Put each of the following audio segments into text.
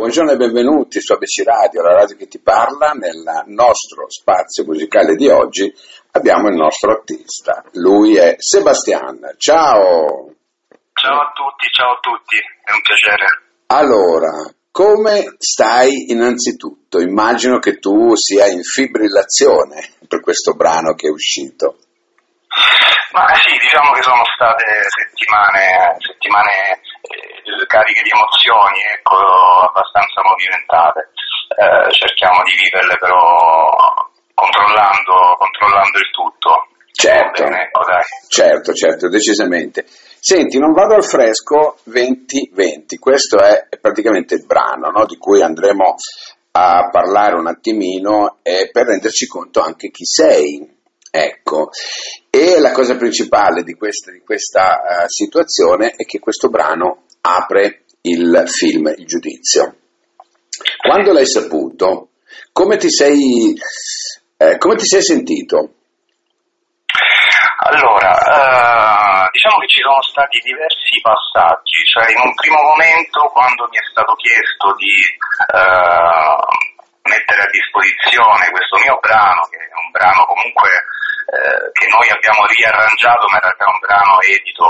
buongiorno e benvenuti su ABC Radio, la radio che ti parla. Nel nostro spazio musicale di oggi abbiamo il nostro artista, lui è Sebastian. Ciao! Ciao a tutti, ciao a tutti, è un piacere. Allora, come stai innanzitutto? Immagino che tu sia in fibrillazione per questo brano che è uscito. Ma sì, diciamo che sono state settimane, settimane cariche di emozioni, ecco, abbastanza movimentate. Eh, cerchiamo di viverle però controllando, controllando il tutto. Certo, bene, ecco, certo, certo, decisamente. Senti, non vado al fresco 2020, questo è praticamente il brano no, di cui andremo a parlare un attimino e per renderci conto anche chi sei. Ecco, e la cosa principale di questa, di questa uh, situazione è che questo brano apre il film, il giudizio. Quando l'hai saputo, come ti sei, eh, come ti sei sentito? Allora, uh, diciamo che ci sono stati diversi passaggi, cioè in un primo momento quando mi è stato chiesto di uh, mettere a disposizione questo mio brano, che è un brano comunque eh, che noi abbiamo riarrangiato, ma in realtà è un brano edito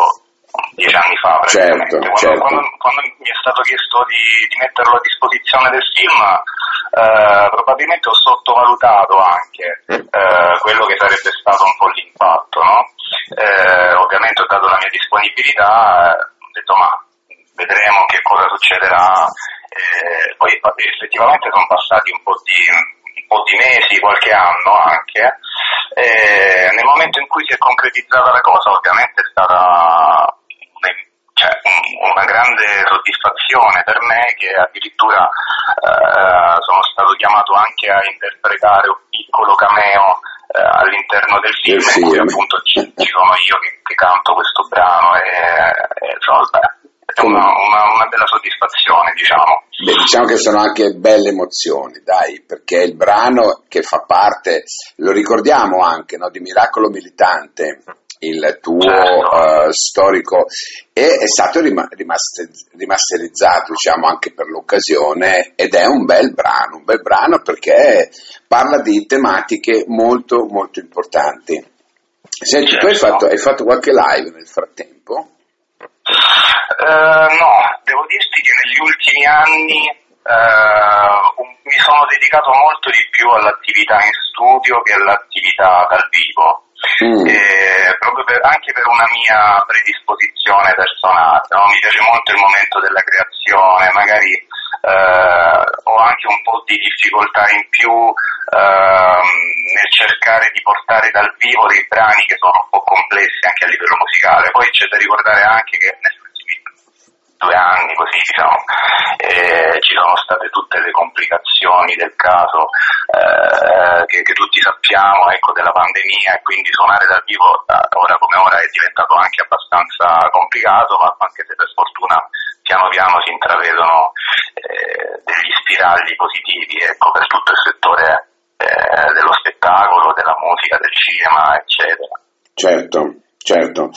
dieci anni fa. Certo, quando, certo. Quando, quando, mi è stato chiesto di, di metterlo a disposizione del film, eh, probabilmente ho sottovalutato anche eh, quello che sarebbe stato un po' l'impatto. No? Eh, ovviamente ho dato la mia disponibilità, ho detto ma vedremo che cosa succederà. poi effettivamente sono passati un po' di po' di mesi, qualche anno anche, e nel momento in cui si è concretizzata la cosa ovviamente è stata cioè, una grande soddisfazione per me che addirittura eh, sono stato chiamato anche a interpretare un piccolo cameo eh, all'interno del film, in cui appunto ci, ci sono io che, che, canto questo brano e, e beh, è una, una, una, bella soddisfazione, diciamo. Beh, diciamo che sono anche belle emozioni, dai, perché il brano che fa parte, lo ricordiamo anche, no, di Miracolo Militante, il tuo certo. uh, storico, e è stato rima- rimaster- rimasterizzato, diciamo, anche per l'occasione, ed è un bel brano, un bel brano perché parla di tematiche molto, molto importanti. Senti, certo. tu hai certo. fatto, hai fatto qualche live nel frattempo? Uh, no, devo dirti che negli ultimi anni uh, mi sono dedicato molto di più all'attività in studio che all'attività dal vivo. Mm. proprio per, anche per una mia predisposizione personale, no? mi piace molto il momento della creazione, magari uh, ho anche un po' di difficoltà in più nel cercare di portare dal vivo dei brani che sono un po' complessi anche a livello musicale. Poi c'è da ricordare anche che nel due anni così diciamo, eh, ci sono state tutte le complicazioni del caso eh, che, che, tutti sappiamo ecco, della pandemia e quindi suonare dal vivo ora come ora è diventato anche abbastanza complicato ma anche se per sfortuna piano piano si intravedono eh, degli spiragli positivi ecco, per tutto il settore eh, dello spettacolo, della musica, del cinema eccetera. Certo. Certo.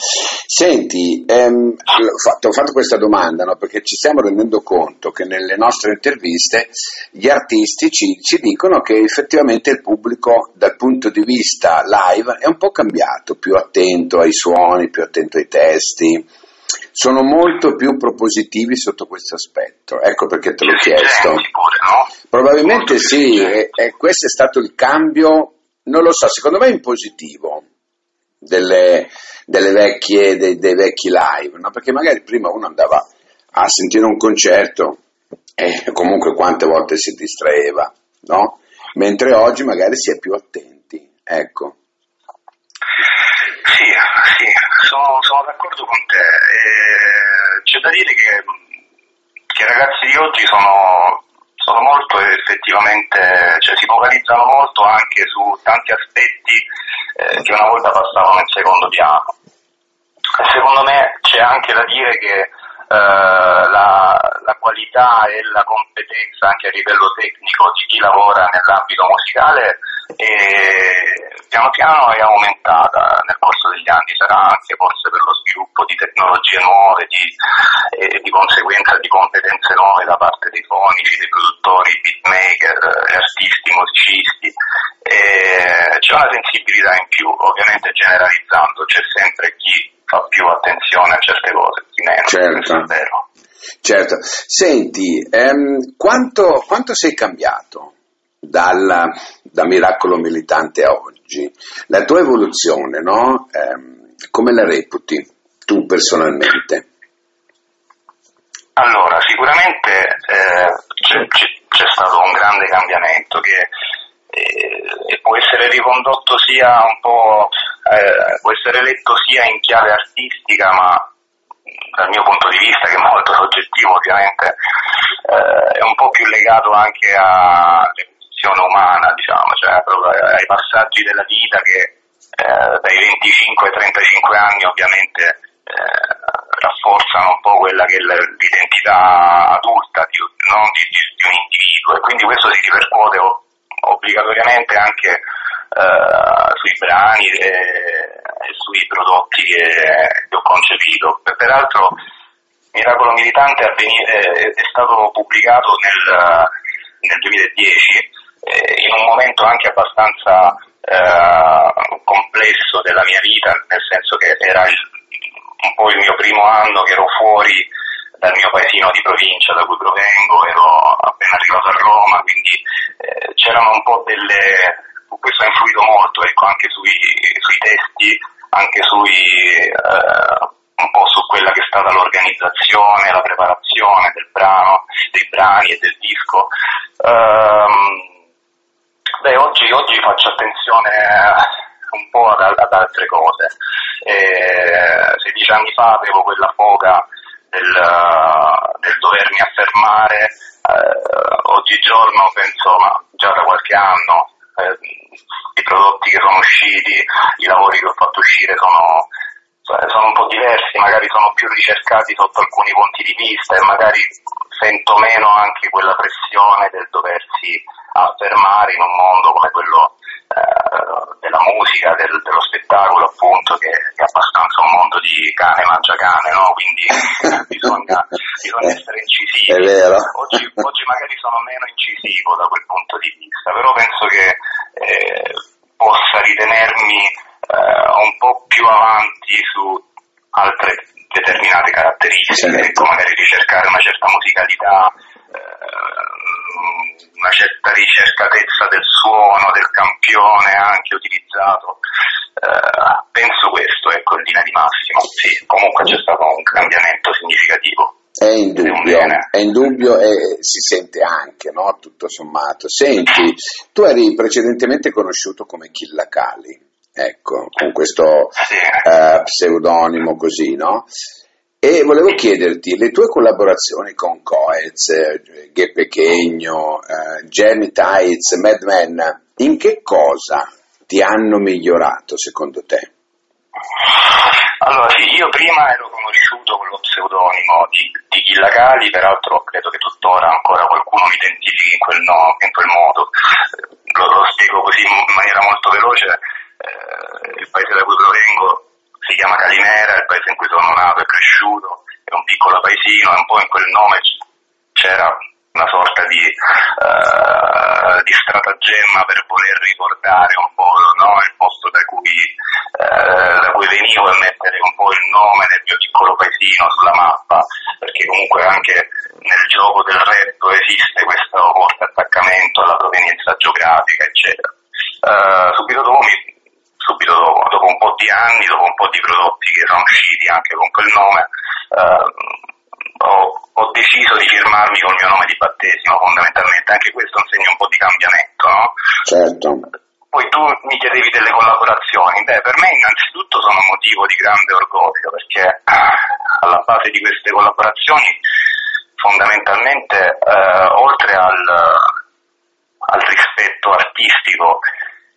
Senti, ehm, ho, fatto, ho, fatto, questa domanda no, perché ci stiamo rendendo conto che nelle nostre interviste gli artisti ci, ci, dicono che effettivamente il pubblico dal punto di vista live è un po' cambiato, più attento ai suoni, più attento ai testi, sono molto più propositivi sotto questo aspetto. Ecco perché te l'ho chiesto. Probabilmente sì, e, e questo è stato il cambio, non lo so, secondo me in positivo. Delle, delle vecchie, dei, dei, vecchi live, no? perché magari prima uno andava a sentire un concerto e comunque quante volte si distraeva, no? mentre oggi magari si è più attenti. Ecco. Sì, sì, sono, sono d'accordo con te. Eh, c'è da dire che, che, i ragazzi di oggi sono, sono molto effettivamente, cioè si focalizzano molto anche su tanti aspetti eh, che una volta passavano in secondo piano. Secondo me c'è anche da dire che eh, la, la, qualità e la competenza anche a livello tecnico di chi lavora nell'ambito musicale e piano piano è aumentata nel corso degli anni, sarà anche forse per lo sviluppo di tecnologie nuove di, e di conseguenza di competenze nuove da parte dei fonici, dei produttori, beatmaker, artisti, musicisti. E c'è una sensibilità in più, ovviamente generalizzando, c'è sempre chi fa più attenzione a certe cose, meno, certo. è vero. Certo, senti, ehm, quanto, quanto sei cambiato dal, da Miracolo Militante a oggi? La tua evoluzione, no? Ehm, come la reputi tu personalmente? Allora, sicuramente eh, c'è, c'è, c'è, stato un grande cambiamento che eh, può essere ricondotto sia un po', eh, può essere letto sia in chiave artistica, ma dal mio punto di vista, che è molto soggettivo ovviamente, eh, è un po' più legato anche all'evoluzione umana, diciamo, cioè ai passaggi della vita che eh, dai 25 ai 35 anni ovviamente eh, rafforzano un po' quella che è l'identità adulta di, no? di, di, un individuo e quindi questo si ripercuote obbligatoriamente anche eh, sui brani e, e, sui prodotti che, che ho concepito. Peraltro Miracolo Militante è, è stato pubblicato nel, nel 2010 eh, in un momento anche abbastanza eh, complesso della mia vita, nel senso che era il, un po' il mio primo anno che ero fuori dal mio paesino di provincia da cui provengo, ero appena arrivato a Roma, quindi eh, c'erano un po' delle... questo ha influito molto ecco, anche sui, sui, testi, anche sui, eh, un po' su quella che è stata l'organizzazione, la preparazione del brano, dei brani e del disco. Um, beh, oggi, oggi, faccio attenzione un po' ad, ad altre cose. Eh, 16 anni fa avevo quella foga del, del dovermi affermare, eh, oggigiorno penso, ma già da qualche anno, eh, i prodotti che sono usciti, i lavori che ho fatto uscire sono, sono un po' diversi, magari sono più ricercati sotto alcuni punti di vista e magari sento meno anche quella pressione del doversi affermare in un mondo come quello eh, della musica, del, dello spettacolo appunto che, che, è abbastanza un mondo di cane mangia cane, no? quindi bisogna, bisogna, essere incisivi. Oggi, oggi, magari sono meno incisivo da quel punto di vista, però penso che eh, possa ritenermi eh, un po' più avanti su altre determinate caratteristiche, certo. magari ricercare una certa musicalità eh, una certa ricercatezza del suono, del campione anche utilizzato. Eh, penso questo, ecco, in linea di massimo. Sì, comunque c'è stato un cambiamento significativo. È indubbio, è indubbio e si sente anche, no? tutto sommato. Senti, tu eri precedentemente conosciuto come Killa Kali, ecco, con questo uh, pseudonimo così, no? E volevo chiederti, le tue collaborazioni con Coez, eh, Ghe Pechegno, eh, Jamie Tights, Madman, in che cosa ti hanno migliorato secondo te? Allora sì, io prima ero conosciuto con lo pseudonimo di, di Chillacali, peraltro credo che tuttora ancora qualcuno mi identifichi in quel, no, in quel modo. Lo, lo, spiego così in maniera molto veloce, eh, il paese da cui provengo si chiama Calimera, il paese in cui sono nato e cresciuto, è un piccolo paesino e un po' in quel nome c'era una sorta di, uh, di stratagemma per voler ricordare un po' no, il posto da cui, uh, da cui, venivo e mettere un po' il nome del mio paesino sulla mappa, perché comunque anche nel gioco del rap esiste questo forte attaccamento alla provenienza geografica, eccetera. Uh, subito dopo mi, subito dopo, dopo un po' di anni, dopo un po' di prodotti che sono usciti anche con quel nome, eh, ho, ho, deciso di firmarmi col mio nome di battesimo fondamentalmente, anche questo è un segno un po' di cambiamento, no? Certo. Poi tu mi chiedevi delle collaborazioni, beh per me innanzitutto sono motivo di grande orgoglio perché alla base di queste collaborazioni fondamentalmente eh, oltre al, al rispetto artistico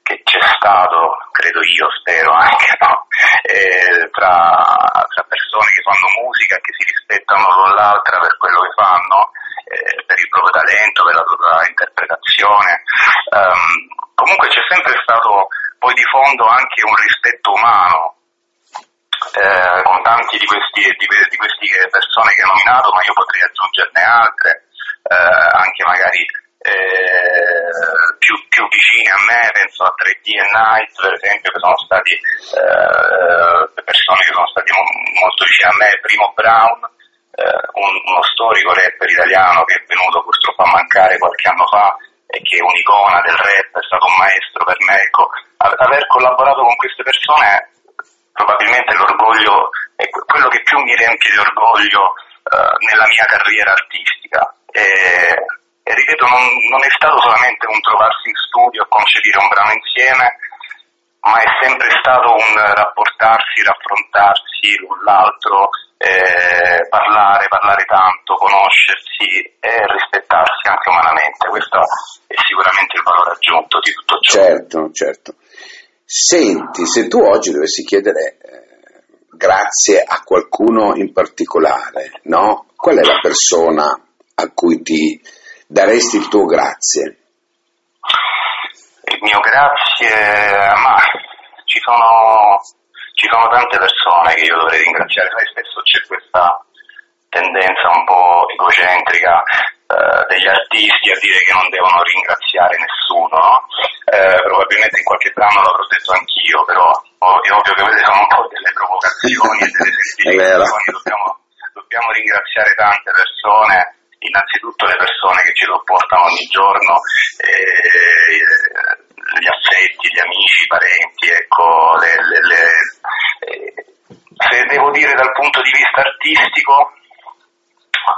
che c'è stato, credo io, spero anche, no? eh, tra, tra, persone che fanno musica che si rispettano l'un l'altra per quello che fanno, eh, per il proprio talento, per la propria interpretazione. Um, comunque c'è sempre stato poi di fondo anche un rispetto umano eh, con tanti di questi persone che ho nominato, ma io potrei aggiungerne altre, eh, anche magari eh, più, più, vicini a me, penso a 3D e Night per esempio, che sono stati eh, persone che sono stati molto vicine a me, Primo Brown, eh, un, uno storico rapper italiano che è venuto purtroppo a mancare qualche anno fa e che è un'icona del rap, è stato un maestro per me, ecco, aver collaborato con queste persone probabilmente l'orgoglio è quello che più mi riempie di orgoglio eh, nella mia carriera artistica. E, e ripeto, non, non, è stato solamente un trovarsi in studio concepire un brano insieme, ma è sempre stato un rapportarsi, raffrontarsi l'un l'altro, eh, parlare, parlare tanto, conoscersi e rispettarsi anche umanamente. Questo è sicuramente il valore aggiunto di tutto ciò. Certo, certo. Senti, se tu oggi dovessi chiedere eh, grazie a qualcuno in particolare, no? Qual è la persona a cui ti daresti il tuo grazie? Il mio grazie, ma ci sono, ci sono tante persone che io dovrei ringraziare, sai spesso c'è questa tendenza un po' egocentrica eh, degli artisti a dire che non devono ringraziare nessuno, no? eh, probabilmente in qualche brano l'avrò detto anch'io, però è ovvio che queste sono un po' delle provocazioni e delle semplificazioni, dobbiamo, dobbiamo ringraziare tante persone, innanzitutto le persone che ci sopportano ogni giorno, eh, gli affetti, gli amici, i parenti, ecco, le, le, le, eh, se devo dire dal punto di vista artistico,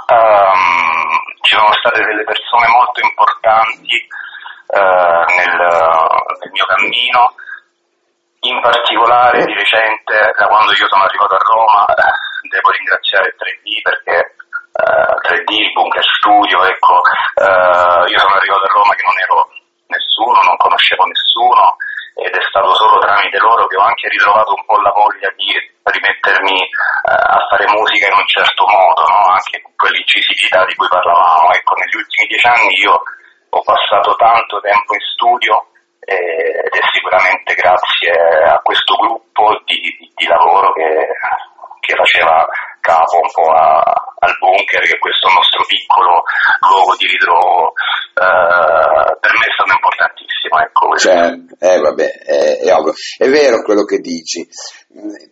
um, ci sono state delle persone molto importanti uh, nel, nel, mio cammino, in particolare di recente, da quando io sono arrivato a Roma, eh, devo ringraziare 3D perché uh, 3D, il Bunker Studio, ecco, uh, io sono arrivato a Roma che non ero nessuno, non conoscevo nessuno ed è stato solo tramite loro che ho anche ritrovato un po' la voglia di rimettermi eh, a fare musica in un certo modo, no? anche con quell'incisività di cui parlavamo. Ecco, negli ultimi dieci anni io ho passato tanto tempo in studio eh, ed è sicuramente grazie a questo gruppo di, di, di lavoro che, che, faceva capo un po' a, al bunker, che è questo nostro piccolo luogo di ritrovo, eh, per me è stato importantissimo. Ecco, cioè, eh, vabbè, è, è, ovvio. È vero quello che dici.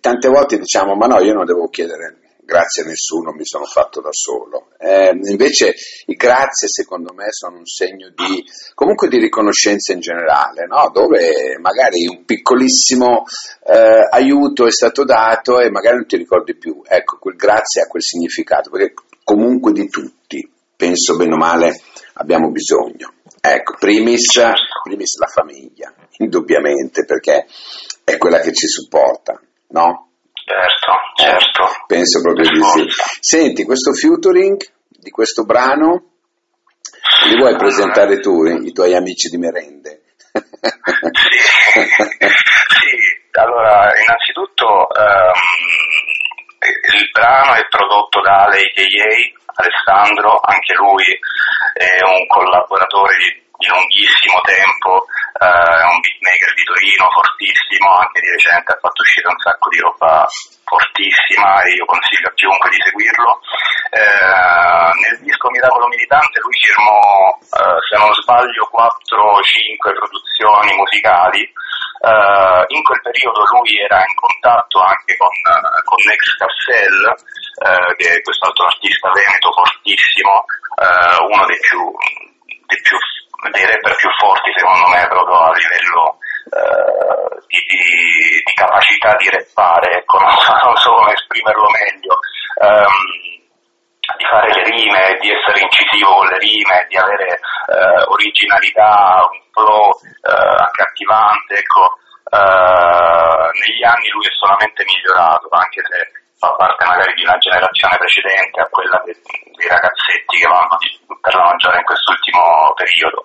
Tante volte diciamo, ma no, io non devo chiedere grazie a nessuno, mi sono fatto da solo. Eh, invece i grazie secondo me sono un segno di, comunque di riconoscenza in generale, no? dove magari un piccolissimo eh, aiuto è stato dato e magari non ti ricordi più. Ecco, quel grazie ha quel significato, perché comunque di tutti, penso bene o male, abbiamo bisogno. Ecco, primis, primis la famiglia, indubbiamente, perché è quella che ci supporta, no? Certo, certo. Eh, penso proprio di sì. Senti, questo featuring di questo brano, li vuoi presentare tu, i tuoi amici di merende? sì, sì. allora innanzitutto um, il brano è prodotto da AKA, Alessandro, anche lui è un collaboratore di di lunghissimo tempo, eh, un beatmaker di Torino fortissimo, anche di recente ha fatto uscire un sacco di roba fortissima e io consiglio a chiunque di seguirlo. Eh, nel disco Miracolo Militante lui firmò, eh, se non sbaglio, 4-5 produzioni musicali. Uh, in quel periodo lui era in contatto anche con, con Nex Cassel, uh, che è quest'altro artista veneto fortissimo, uno dei più, dei più rapper più forti secondo me proprio a livello eh, di, di, di, capacità di rappare, ecco, non, so, non so come esprimerlo meglio, um, di fare le rime, di essere incisivo con le rime, di avere eh, originalità, un flow eh, accattivante, ecco, eh, negli anni lui è solamente migliorato, anche se fa parte magari di una generazione precedente a quella dei, dei ragazzetti che vanno per la maggiore in quest'ultimo periodo,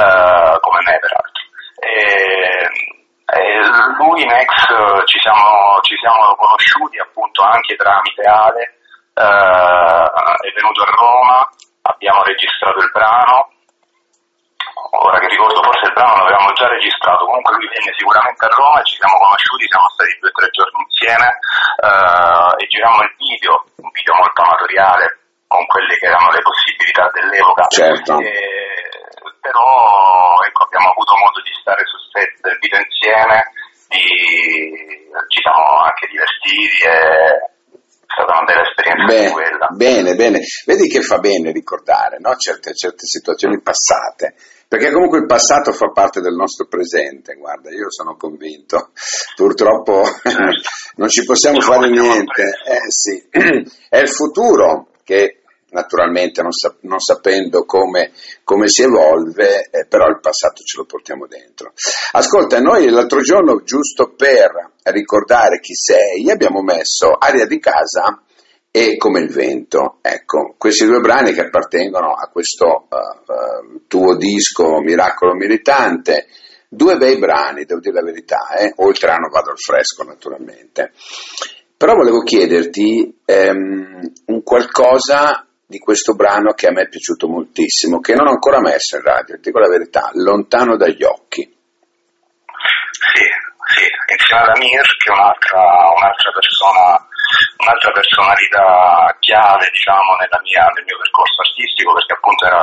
uh, come me peraltro. E, lui in ex ci siamo, ci siamo, conosciuti appunto anche tramite Ale, uh, è venuto a Roma, abbiamo registrato il brano, ora che ricordo forse il brano l'avevamo già registrato, comunque lui venne sicuramente a Roma, ci siamo conosciuti, siamo stati due o tre giorni insieme uh, e girammo il video, un video molto amatoriale con quelle che erano le possibilità dell'epoca. Certo. E, però ecco, abbiamo avuto modo di stare sul set del video insieme, di, ci siamo anche divertiti e è stata una bella esperienza Beh, quella. Bene, bene. Vedi che fa bene ricordare no? certe, certe situazioni passate, perché comunque il passato fa parte del nostro presente, guarda, io sono convinto. Purtroppo non ci possiamo lo fare niente. Eh, sì. È il futuro che naturalmente non, sa- non sapendo come, come si evolve, eh, però il passato ce lo portiamo dentro. Ascolta, noi l'altro giorno, giusto per ricordare chi sei, abbiamo messo Aria di casa e Come il vento. Ecco, questi due brani che appartengono a questo eh, eh, tuo disco Miracolo Militante, due bei brani, devo dire la verità, eh, oltre a Non vado al fresco naturalmente. Però volevo chiederti ehm, un qualcosa di questo brano che a me è piaciuto moltissimo, che non ho ancora messo in radio, dico la verità, Lontano dagli occhi. Sì, sì, insieme ad Amir, che è un'altra, un'altra persona, un'altra personalità chiave, diciamo, mia- nel mio percorso artistico, perché appunto era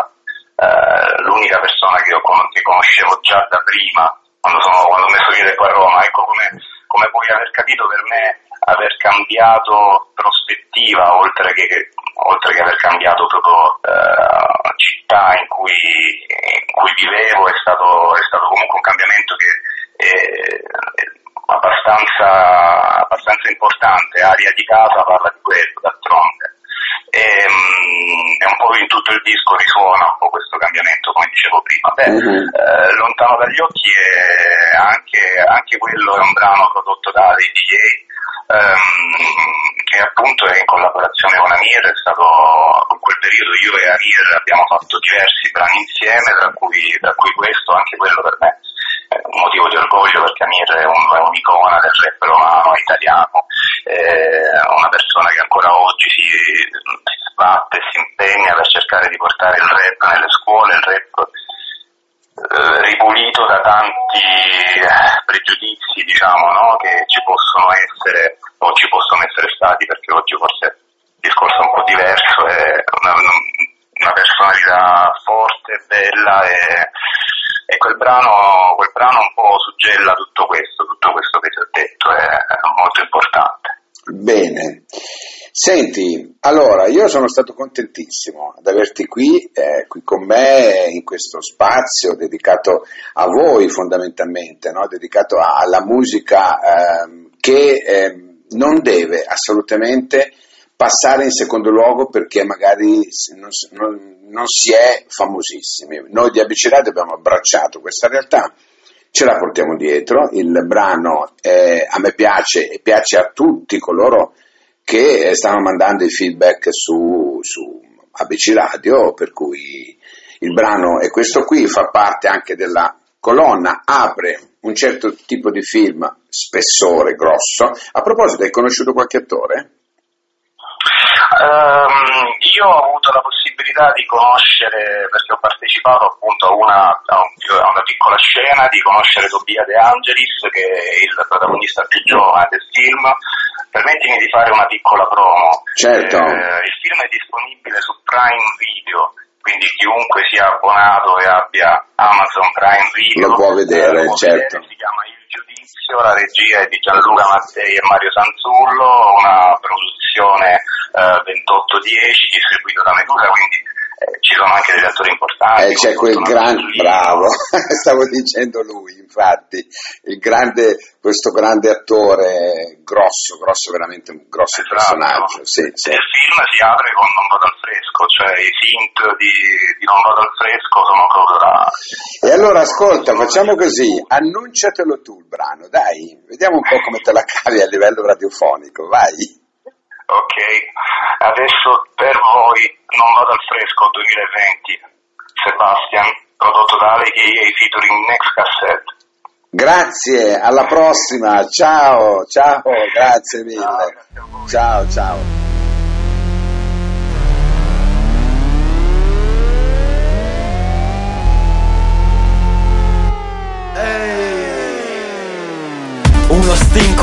eh, l'unica persona che, io che conoscevo già da prima, quando, sono, quando ho messo piede qua a Roma. Ecco come, come puoi aver capito per me aver cambiato prospettiva, oltre che, oltre che aver cambiato proprio eh, città in cui, in cui vivevo, è stato, è stato comunque un cambiamento che è abbastanza, abbastanza importante. Aria di casa parla di quello, d'altronde. E, mm, è un po' in tutto il disco risuona un po' questo cambiamento, come dicevo prima. Beh, Mhm. eh, Lontano dagli occhi è anche, anche quello è un brano prodotto da DJ ehm, che appunto è in collaborazione con Amir, è stato in quel periodo io e Amir abbiamo fatto diversi brani insieme, tra cui, tra cui questo, anche quello per me un motivo di orgoglio perché Amir è, un, un'icona del rap romano italiano, è una persona che ancora oggi si, si sbatte, si impegna per cercare di portare il rap nelle scuole, il rap eh, ripulito da tanti eh, pregiudizi, diciamo, no? che ci possono essere o ci possono essere stati, perché oggi forse il discorso è un po' diverso, è una, una personalità forte, bella e, e quel brano un po' suggella tutto questo, tutto questo che ti ho detto è, è molto importante. Bene. Senti, allora io sono stato contentissimo ad averti qui, eh, qui con me in questo spazio dedicato a voi fondamentalmente, no? dedicato a- alla musica ehm, che ehm, non deve assolutamente passare in secondo luogo perché magari non, non- non si è famosissimi. Noi di ABC Radio abbiamo abbracciato questa realtà ce la portiamo dietro, il brano eh, a me piace e piace a tutti coloro che stanno mandando i feedback su, su ABC Radio, per cui il brano è questo qui, fa parte anche della colonna, apre un certo tipo di film, spessore grosso. A proposito, hai conosciuto qualche attore? Ehm, io ho avuto la possibilità di conoscere, perché ho partecipato appunto a una, a un- a una piccola scena, di conoscere Tobia De Angelis, che è il protagonista più giovane del film. Permettimi di fare una piccola promo. Certo. Eh, il film è disponibile su Prime Video, quindi chiunque sia abbonato e abbia Amazon Prime Video Lo può vedere, eh, lo può certo. vedere. si chiama Il Giudizio, la regia è di Gianluca Mattei e Mario Sanzullo, una produzione eh, 2810 distribuita da Medusa, quindi ci sono anche degli attori importanti. Eh, c'è quel come gran, Antonino. bravo, stavo dicendo lui, infatti, il grande, questo grande attore, grosso, grosso, veramente un grosso Esatto. personaggio, sì, sì. Il film si apre con Non vado al fresco, cioè i synth di, di Non vado al fresco sono proprio la... E allora ascolta, facciamo così, annunciatelo tu il brano, dai, vediamo un po' come te la cavi a livello radiofonico, vai. Ok, adesso per voi Non vado al fresco 2020, Sebastian, prodotto da Ale KA featuring Next Cassette. Grazie, alla prossima, ciao, ciao, grazie mille. Ciao. Ciao,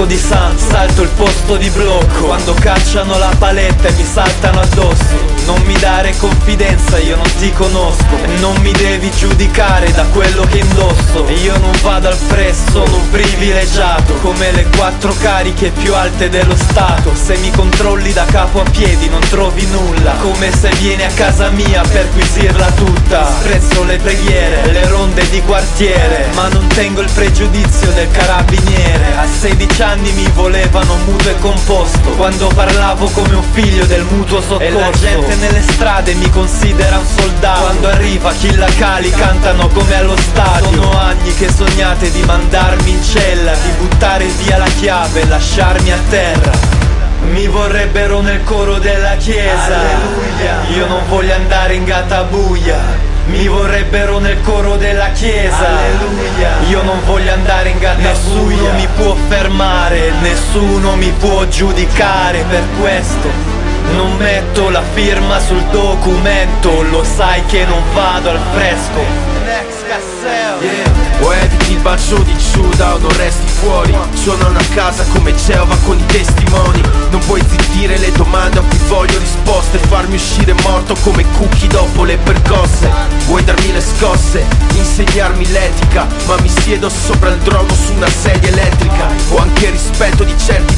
di San Salto il posto di blocco. Quando cacciano la paletta e mi saltano addosso Non mi dare confidenza, io non ti conosco. Non mi devi giudicare da quello che indosso. Io non vado al fresco, sono un privilegiato. Come le quattro cariche più alte dello Stato. Se mi controlli da capo a piedi non trovi nulla. Come se vieni a casa mia per quisirla tutta. Sprezzo le preghiere, le ronde di quartiere. Ma non tengo il pregiudizio del carabiniere. A 16 anni mi volevano muto e composto. Quando parlavo come un figlio del mutuo soccorso nelle strade mi considera un soldato. Quando arriva Killa Kali cantano come allo stadio. Sono anni che sognate di mandarmi in cella Di buttare via la chiave e lasciarmi a terra. Mi vorrebbero nel coro della chiesa. Alleluia. Io non voglio andare in gattabuia mi vorrebbero nel coro della chiesa. Alleluia. Io non voglio andare in gattabuia Nessuno mi può fermare Nessuno mi può giudicare per questo Non metto la firma sul documento Lo sai che non vado al fresco. Next yeah. O eviti il bacio di Giuda o non resti fuori. Suonano a casa come Geova con i testimoni. Non puoi zittire le domande a cui voglio risposte. Farmi uscire morto come cookie dopo le percosse. Vuoi darmi le scosse, insegnarmi l'etica. Ma mi siedo sopra il trono su una sedia elettrica. Ho anche rispetto di certi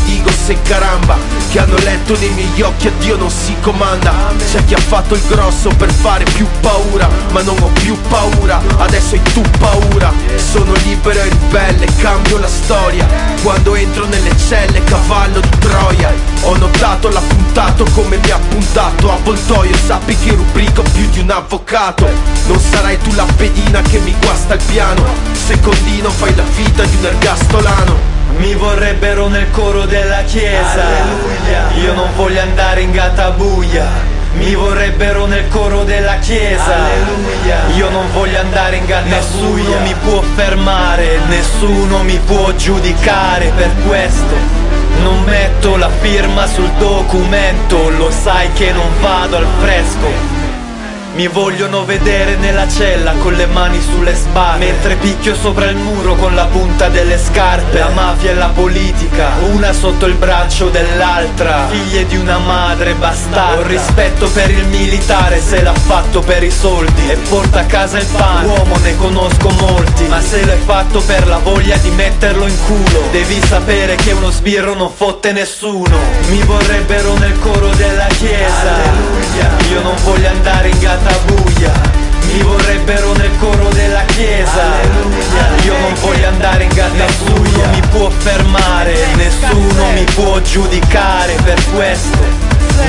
e caramba Che hanno letto nei miei occhi a Dio non si comanda. C'è chi ha fatto il grosso per fare più paura Ma non ho più paura, adesso hai tu paura. Sono libero e ribelle, cambio la storia. Quando entro nelle celle, cavallo di Troia. Ho notato, l'ha puntato come mi ha puntato Avvoltoio, sappi che rubrico più di un avvocato. Non sarai tu la pedina che mi guasta il piano. Secondino, fai la vita di un ergastolano mi vorrebbero nel coro della chiesa. Alleluia. Io non voglio andare in gattabuia mi vorrebbero nel coro della chiesa. Alleluia. Io non voglio andare in gatta Nessuno mi può fermare. Nessuno mi può giudicare per questo. Non metto la firma sul documento. Lo sai che non vado al fresco mi vogliono vedere nella cella con le mani sulle spalle Mentre picchio sopra il muro con la punta delle scarpe. La mafia e la politica, una sotto il braccio dell'altra. Figlie di una madre bastarda. Ho rispetto per il militare se l'ha fatto per i soldi. E porta a casa il pane, uomo ne conosco molti. Ma se l'hai fatto per la voglia di metterlo in culo Devi sapere che uno sbirro non fotte nessuno. Mi vorrebbero nel coro della chiesa. Alleluia. Io non voglio andare in gatta buia Mi vorrebbero nel coro della chiesa. Alleluia. Io non voglio andare in gatta Nessuno mi può fermare Nessuno mi può giudicare per questo.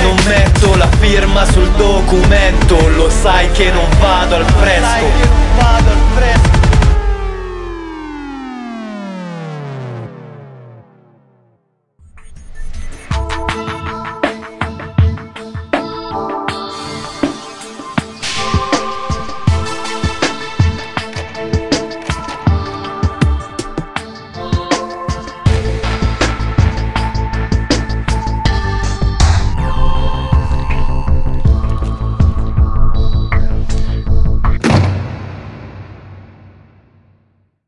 Non metto la firma sul documento Lo sai che non vado al fresco